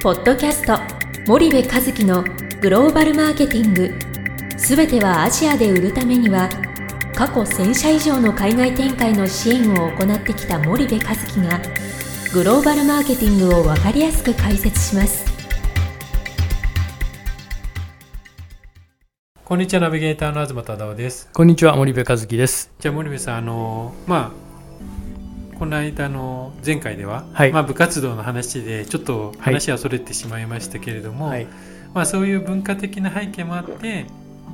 ポッドキャスト森部和樹のグローバルマーケティング。すべてはアジアで売るためには過去1000社以上の海外展開の支援を行ってきた森部和樹がグローバルマーケティングを分かりやすく解説します。こんにちはナビゲーターの東忠夫です。こんにちは森部和樹です。じゃあ森部さんあのまあこの間の前回では、はいまあ、部活動の話でちょっと話はそれてしまいましたけれども、はい。まあ、そういう文化的な背景もあって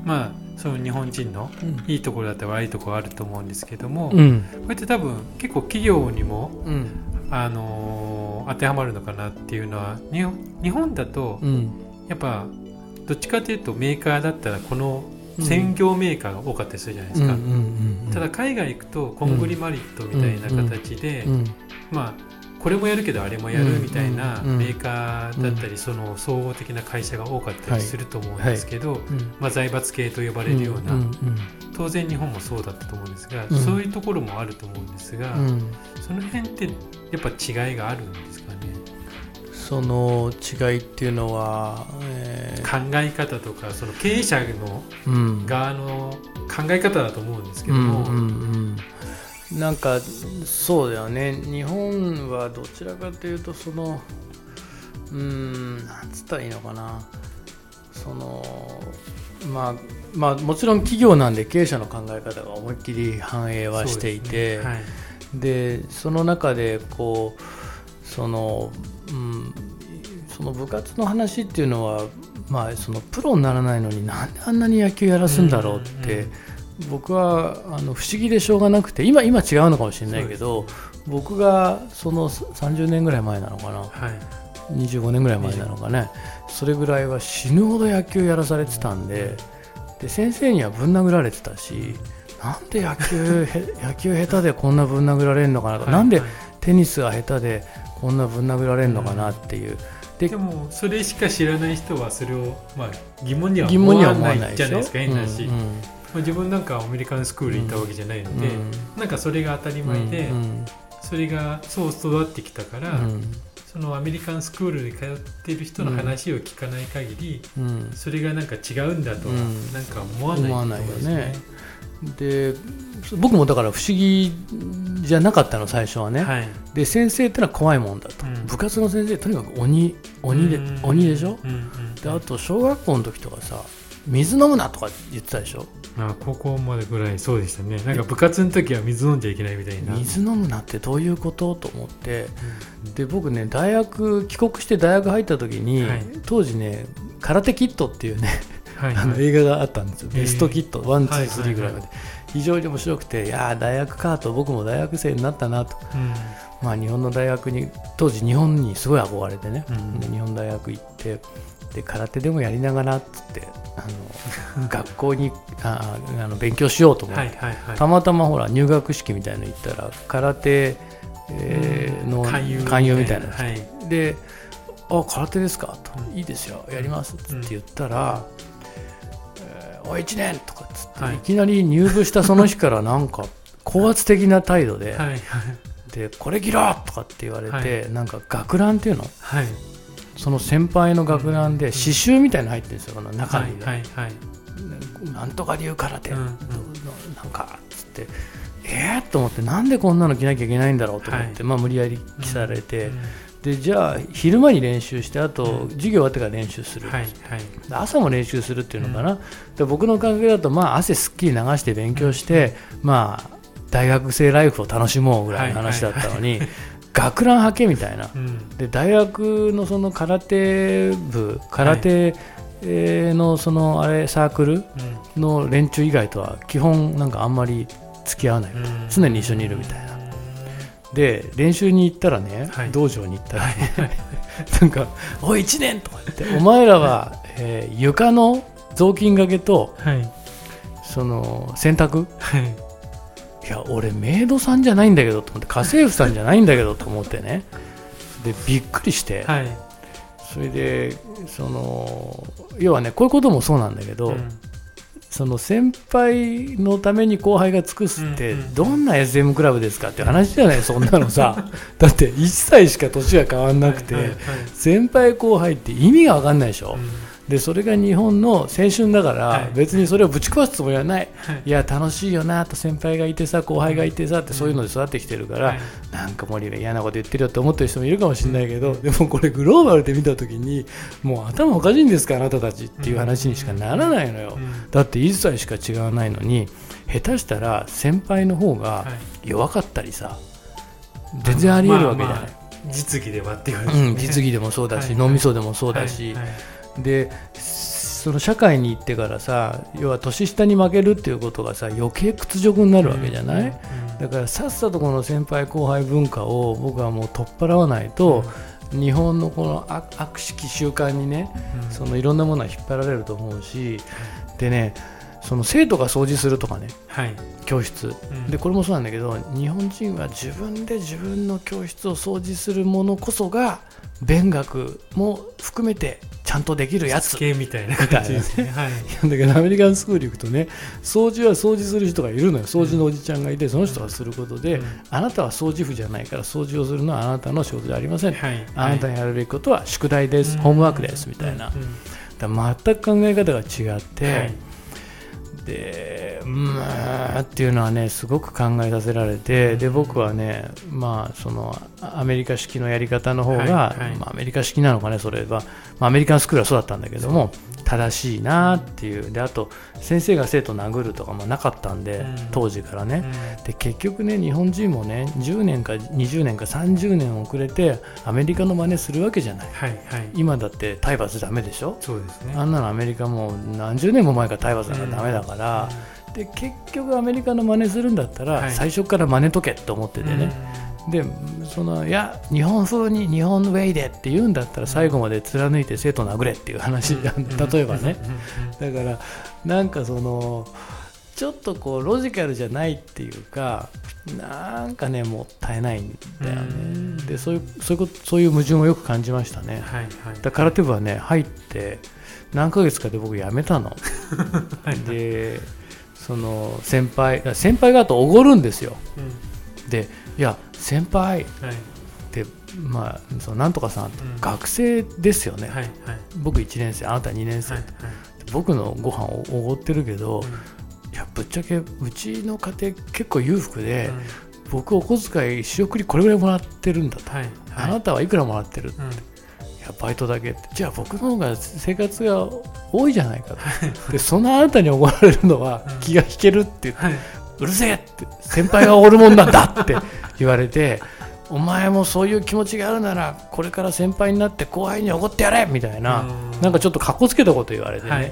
まあその日本人のいいところだったり悪いところあると思うんですけども、こうん。うやって多分結構企業にも、うん。あの当てはまるのかなっていうのは日本だとうん。やっぱどっちかというとメーカーだったらこの専業メーカーが多かったりするじゃないですか。うん。ただ海外行くとコングリマリットみたいな形で、うん。まあこれもやるけどあれもやるみたいなメーカーだったりその総合的な会社が多かったりすると思うんですけど、まあ、財閥系と呼ばれるような、当然日本もそうだったと思うんですが、うん。そういうところもあると思うんですが、うん。その辺ってやっぱ違いがあるんですかね？その違いっていうのは、えー考え方とかその経営者のうん。側の考え方だと思うんですけども、うんうんうんなんかそうだよね。日本はどちらかというとそのうーんなんつったらいいのかな。そのまあまあもちろん企業なんで経営者の考え方が思いっきり反映はしていて。そうですね。はい。でその中でこうその、の部活の話っていうのは、まあ、そのプロにならないのになんであんなに野球やらすんだろうって、うん僕はあの不思議でしょうがなくて今今違うのかもしれないけど、僕がその30年ぐらい前なのかな。はい。25年ぐらい前なのかね。それぐらいは死ぬほど野球やらされてたんでで先生にはぶん殴られてたしなんで野球へ 野球下手でこんなぶん殴られるのかなと。か、なんではいテニスが下手でこんなぶん殴られるのかなっていう、ででもそれしか知らない人はそれを、まあ、疑問には疑問には思わないじゃないですか変なし、うん。まあ、自分なんかアメリカンスクールにいたわけじゃないので、うんなんかそれが当たり前で、うんそれがそう育ってきたから、うん。そのアメリカンスクールに通っている人の話を聞かない限り、うん。それがなんか違うんだとは、うん。なんか思わない思わないよねで僕もだから不思議じゃなかったの最初はね、はい。で先生ってのは怖いもんだと、うん。部活の先生とにかく鬼鬼でうん。鬼でしょ？うんうん。であと小学校の時とかさ水飲むなとか言ってたでしょ？まあ、高校までぐらいそうでしたね。なんか部活の時は水飲んじゃいけないみたいな。水飲むなってどういうこと？と思って。で僕ね大学帰国して大学入った時に、はい。当時ね「空手キット」っていうねはいあの映画があったんですよ、えーベストキットワンツはいースリーぐらいまで、非常に面白くていやー大学かと僕も大学生になったなと、うん。まあ、日本の大学に当時日本にすごい憧れてね、うん。で日本大学行ってで空手でもやりながらっつってあの 学校にああの勉強しようと思って、はいはいはい。たまたまほら入学式みたいなの行ったら空手、えーの勧誘みたいな。はい。で「あ空手ですか?」と。うんいいですよ。やります」って言ったら「えーおい1年!」とかっつって、はい。い、きなり入部したその日からなんか高圧的な態度で はいはい「でこれ着ろ!」とかって言われて、はなんか学ランっていうの？はい。その先輩の学ランで刺繍みたいなの入ってるんですよこの中はいにね、はいはい。なんとか流空手、うんうん。なんかっつって。えー、と思ってなんでこんなの着なきゃいけないんだろうと思って、はまあ無理やり着されて、うんでじゃあ昼間に練習してあとうん。授業終わってから練習する、はいはい。で朝も練習するっていうのかな、で僕の感覚だとまあ汗すっきり流して勉強して、まあ大学生ライフを楽しもうぐらいの話だったのに、学ラン履けみたいな。うん。で大学のその空手部空手えーのそのあれサークルうん。の連中以外とは基本なんかあんまり付き合わない、うん。常に一緒にいるみたいなで練習に行ったらね、はい。道場に行ったらね なんか「おい1年!」とか言って「お前らは、えー床の雑巾掛けとはい。その洗濯？はい。いや俺メイドさんじゃないんだけどと思って家政婦さんじゃないんだけどと思ってね。でびっくりして、はい。それでその要はねこういうこともそうなんだけど、うんその先輩のために後輩が尽くすってどんな SM クラブですかって話じゃないそんなのさ。だって1歳しか年が変わんなくて先輩後輩って意味が分かんないでしょ、うんでそれが日本の青春だから、別にそれをぶち壊すつもりはない、はい、いや楽しいよなと先輩がいてさ後輩がいてさってそういうので育ってきてるから、はい、なんか森が嫌なこと言ってるよって思ってる人もいるかもしれないけど、でもこれグローバルで見た時にもう頭おかしいんですかあなたたちっていう話にしかならないのよ、だって1歳しか違わないのに下手したら先輩の方が弱かったりさ、全然ありえるわけじゃない。まあまあ実技ではっていう、ね、うん、実技でもそうだし、脳みそでもそうだし、はい。はいでその社会に行ってからさ要は年下に負けるっていうことがさ余計屈辱になるわけじゃない、うん、だからさっさとこの先輩後輩文化を僕はもう取っ払わないと、うん、日本のこの悪しき習慣にね、うん、そのいろんなものは引っ張られると思うし、でねその生徒が掃除するとかね、はい、教室、うん、でこれもそうなんだけど日本人は自分で自分の教室を掃除するものこそが勉学も含めてちゃんとできるやつ。みたいな感じですね、はい、だけどアメリカンスクール行くとね掃除は掃除する人がいるのよ。掃除のおじちゃんがいてその人がすることで、うん、あなたは掃除婦じゃないから掃除をするのはあなたの仕事じゃありません、はい、あなたがやるべきことは宿題です、ホームワークです。みたいな、だ全く考え方が違って、でうんっていうのはねすごく考えさせられてで僕はねまあそのアメリカ式のやり方の方が、はいはい、まあ、アメリカ式なのかねそれは、まあ、アメリカンスクールはそうだったんだけども正しいなっていう。であと先生が生徒殴るとかもなかったんで、うん、当時からね、うん、で結局ね日本人もね10年か20年か30年遅れてアメリカの真似するわけじゃない、はいはい、今だって体罰ダメでしょ？そうです、ね、あんなのアメリカも何十年も前から体罰なんかダメだから、うん、で結局アメリカの真似するんだったら、はい、最初から真似とけと思っててね、でそのいや日本風に日本ウェイでって言うんだったら最後まで貫いて生徒殴れっていう話じゃん。例えばね。だからなんかそのちょっとこうロジカルじゃないっていうかなんかねもったいないんだよね。でそういうそういうことそういう矛盾をよく感じましたね、はいはい、だ空手部はね入って何ヶ月かで僕辞めたの。でその先輩先輩がとおごるんですよ、うん、でいや先輩、はい、でまあそのなんとかさん、うん、学生ですよね、はいはい、僕1年生あなた2年生、はいはい、僕のご飯をおごってるけど、うん、いやぶっちゃけうちの家庭結構裕福で、うん、僕お小遣い仕送りこれぐらいもらってるんだと、はいはい、あなたはいくらもらってるって、いやバイトだけって。じゃあ僕の方が生活が多いじゃないかと。でそのあなたにおごられるのは気が引けるって言って、うるせえって先輩がおるもんなんだって 言われてお前もそういう気持ちがあるならこれから先輩になって後輩に怒ってやれみたいななんかちょっとかっこつけたこと言われてね、はいはい、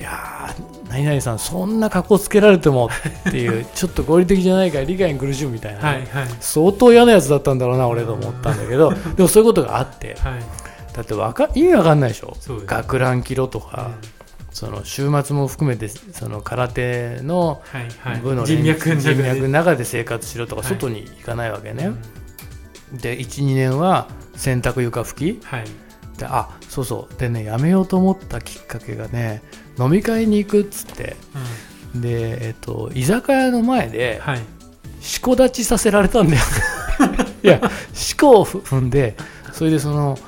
いや何々さんそんなかっこつけられてもっていう ちょっと合理的じゃないから理解に苦しむみたいな、はいはい、相当嫌なやつだったんだろうな俺と思ったんだけどでもそういうことがあって、はい、だってわか意味わかんないでしょ？学ランキロとか。うん。その週末も含めてその空手の部の人脈の中で。生活しろとか外に行かないわけね、で12年は洗濯床拭き、はい、であそうそう。でねやめようと思ったきっかけがね飲み会に行くっつって、うん、でえっと居酒屋の前で、はい、しこ立ちさせられたんだよ いやしこを踏んでそれでその、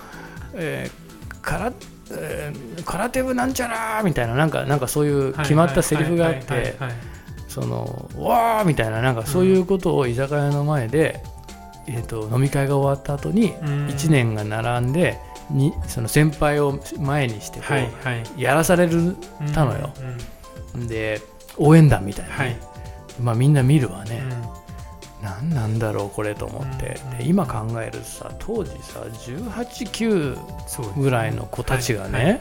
えー、空えー、空手部なんちゃらみたいななんかなんかそういう決まったセリフがあってそのわーみたいななんかそういうことを居酒屋の前で、うん、えーと、飲み会が終わった後に1年が並んでにその先輩を前にしてこう、はいはい、やらされるたのよ、うんうん、で応援団みたいな、はい、まあ、みんな見るわね、何なんだろうこれと思って、で今考えるとさ当時さ189ぐらいの子たちがね、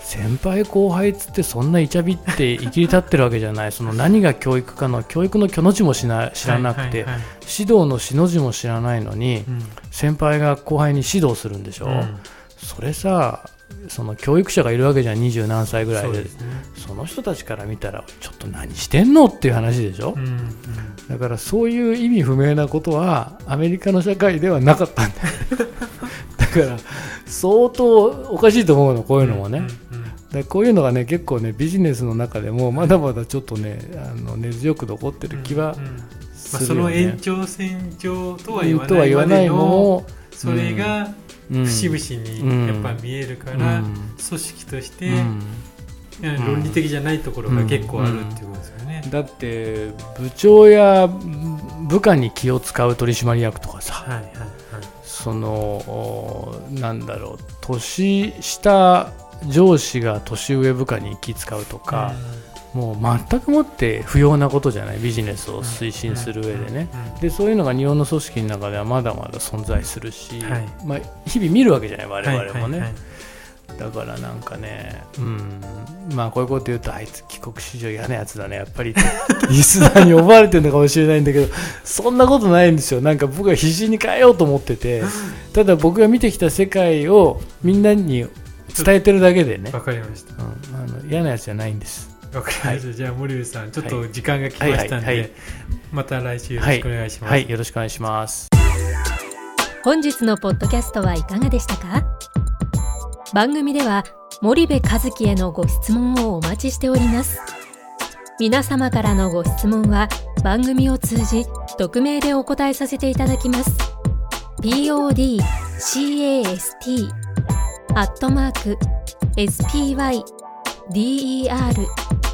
先輩後輩っつってそんなイチャビって生きり立ってるわけじゃない。その何が教育かの教育の巨の字もしな知らなくて、指導のしの字も知らないのに、うん、先輩が後輩に指導するんでしょ、うん、それさその教育者がいるわけじゃん二十何歳ぐらいで、ね、その人たちから見たらちょっと何してんのっていう話でしょ、うんうん、だからそういう意味不明なことはアメリカの社会ではなかったんだ だから相当おかしいと思うのこういうのもね、うんうんうん、でこういうのがね結構ねビジネスの中でもまだまだちょっとねあの根強く残ってる気はするよ、ね、うん。うん、まあ、その延長線上とは言わないとは言わないのもそれが節々にやっぱ見えるから、組織として、論理的じゃないところが結構あるっていうことですよね、だって部長や部下に気を使う取締役とかさ、はいはいはい、そのなんだろう年下上司が年上部下に気使うとか、もう全くもって不要なことじゃない。ビジネスを推進する上でね。でそういうのが日本の組織の中ではまだまだ存在するし、はい、まあ、日々見るわけじゃない我々もね、だからなんかね、うん、まあこういうこと言うとあいつ帰国子女嫌なやつだね。やっぱりリスナーに呼ばれてるのかもしれないんだけど そんなことないんですよ。なんか僕は必死に変えようと思ってて ただ僕が見てきた世界をみんなに伝えてるだけでね。わかりました、うん、あの嫌なやつじゃないんですはい、じゃあ森部さんちょっと時間が来ましたんで、はいはい、また来週よろしくお願いします、はい、よろしくお願いします。本日のポッドキャストはいかがでしたか？番組では森部和樹へのご質問をお待ちしております。皆様からのご質問は番組を通じ匿名でお答えさせていただきます。podcast アットマーク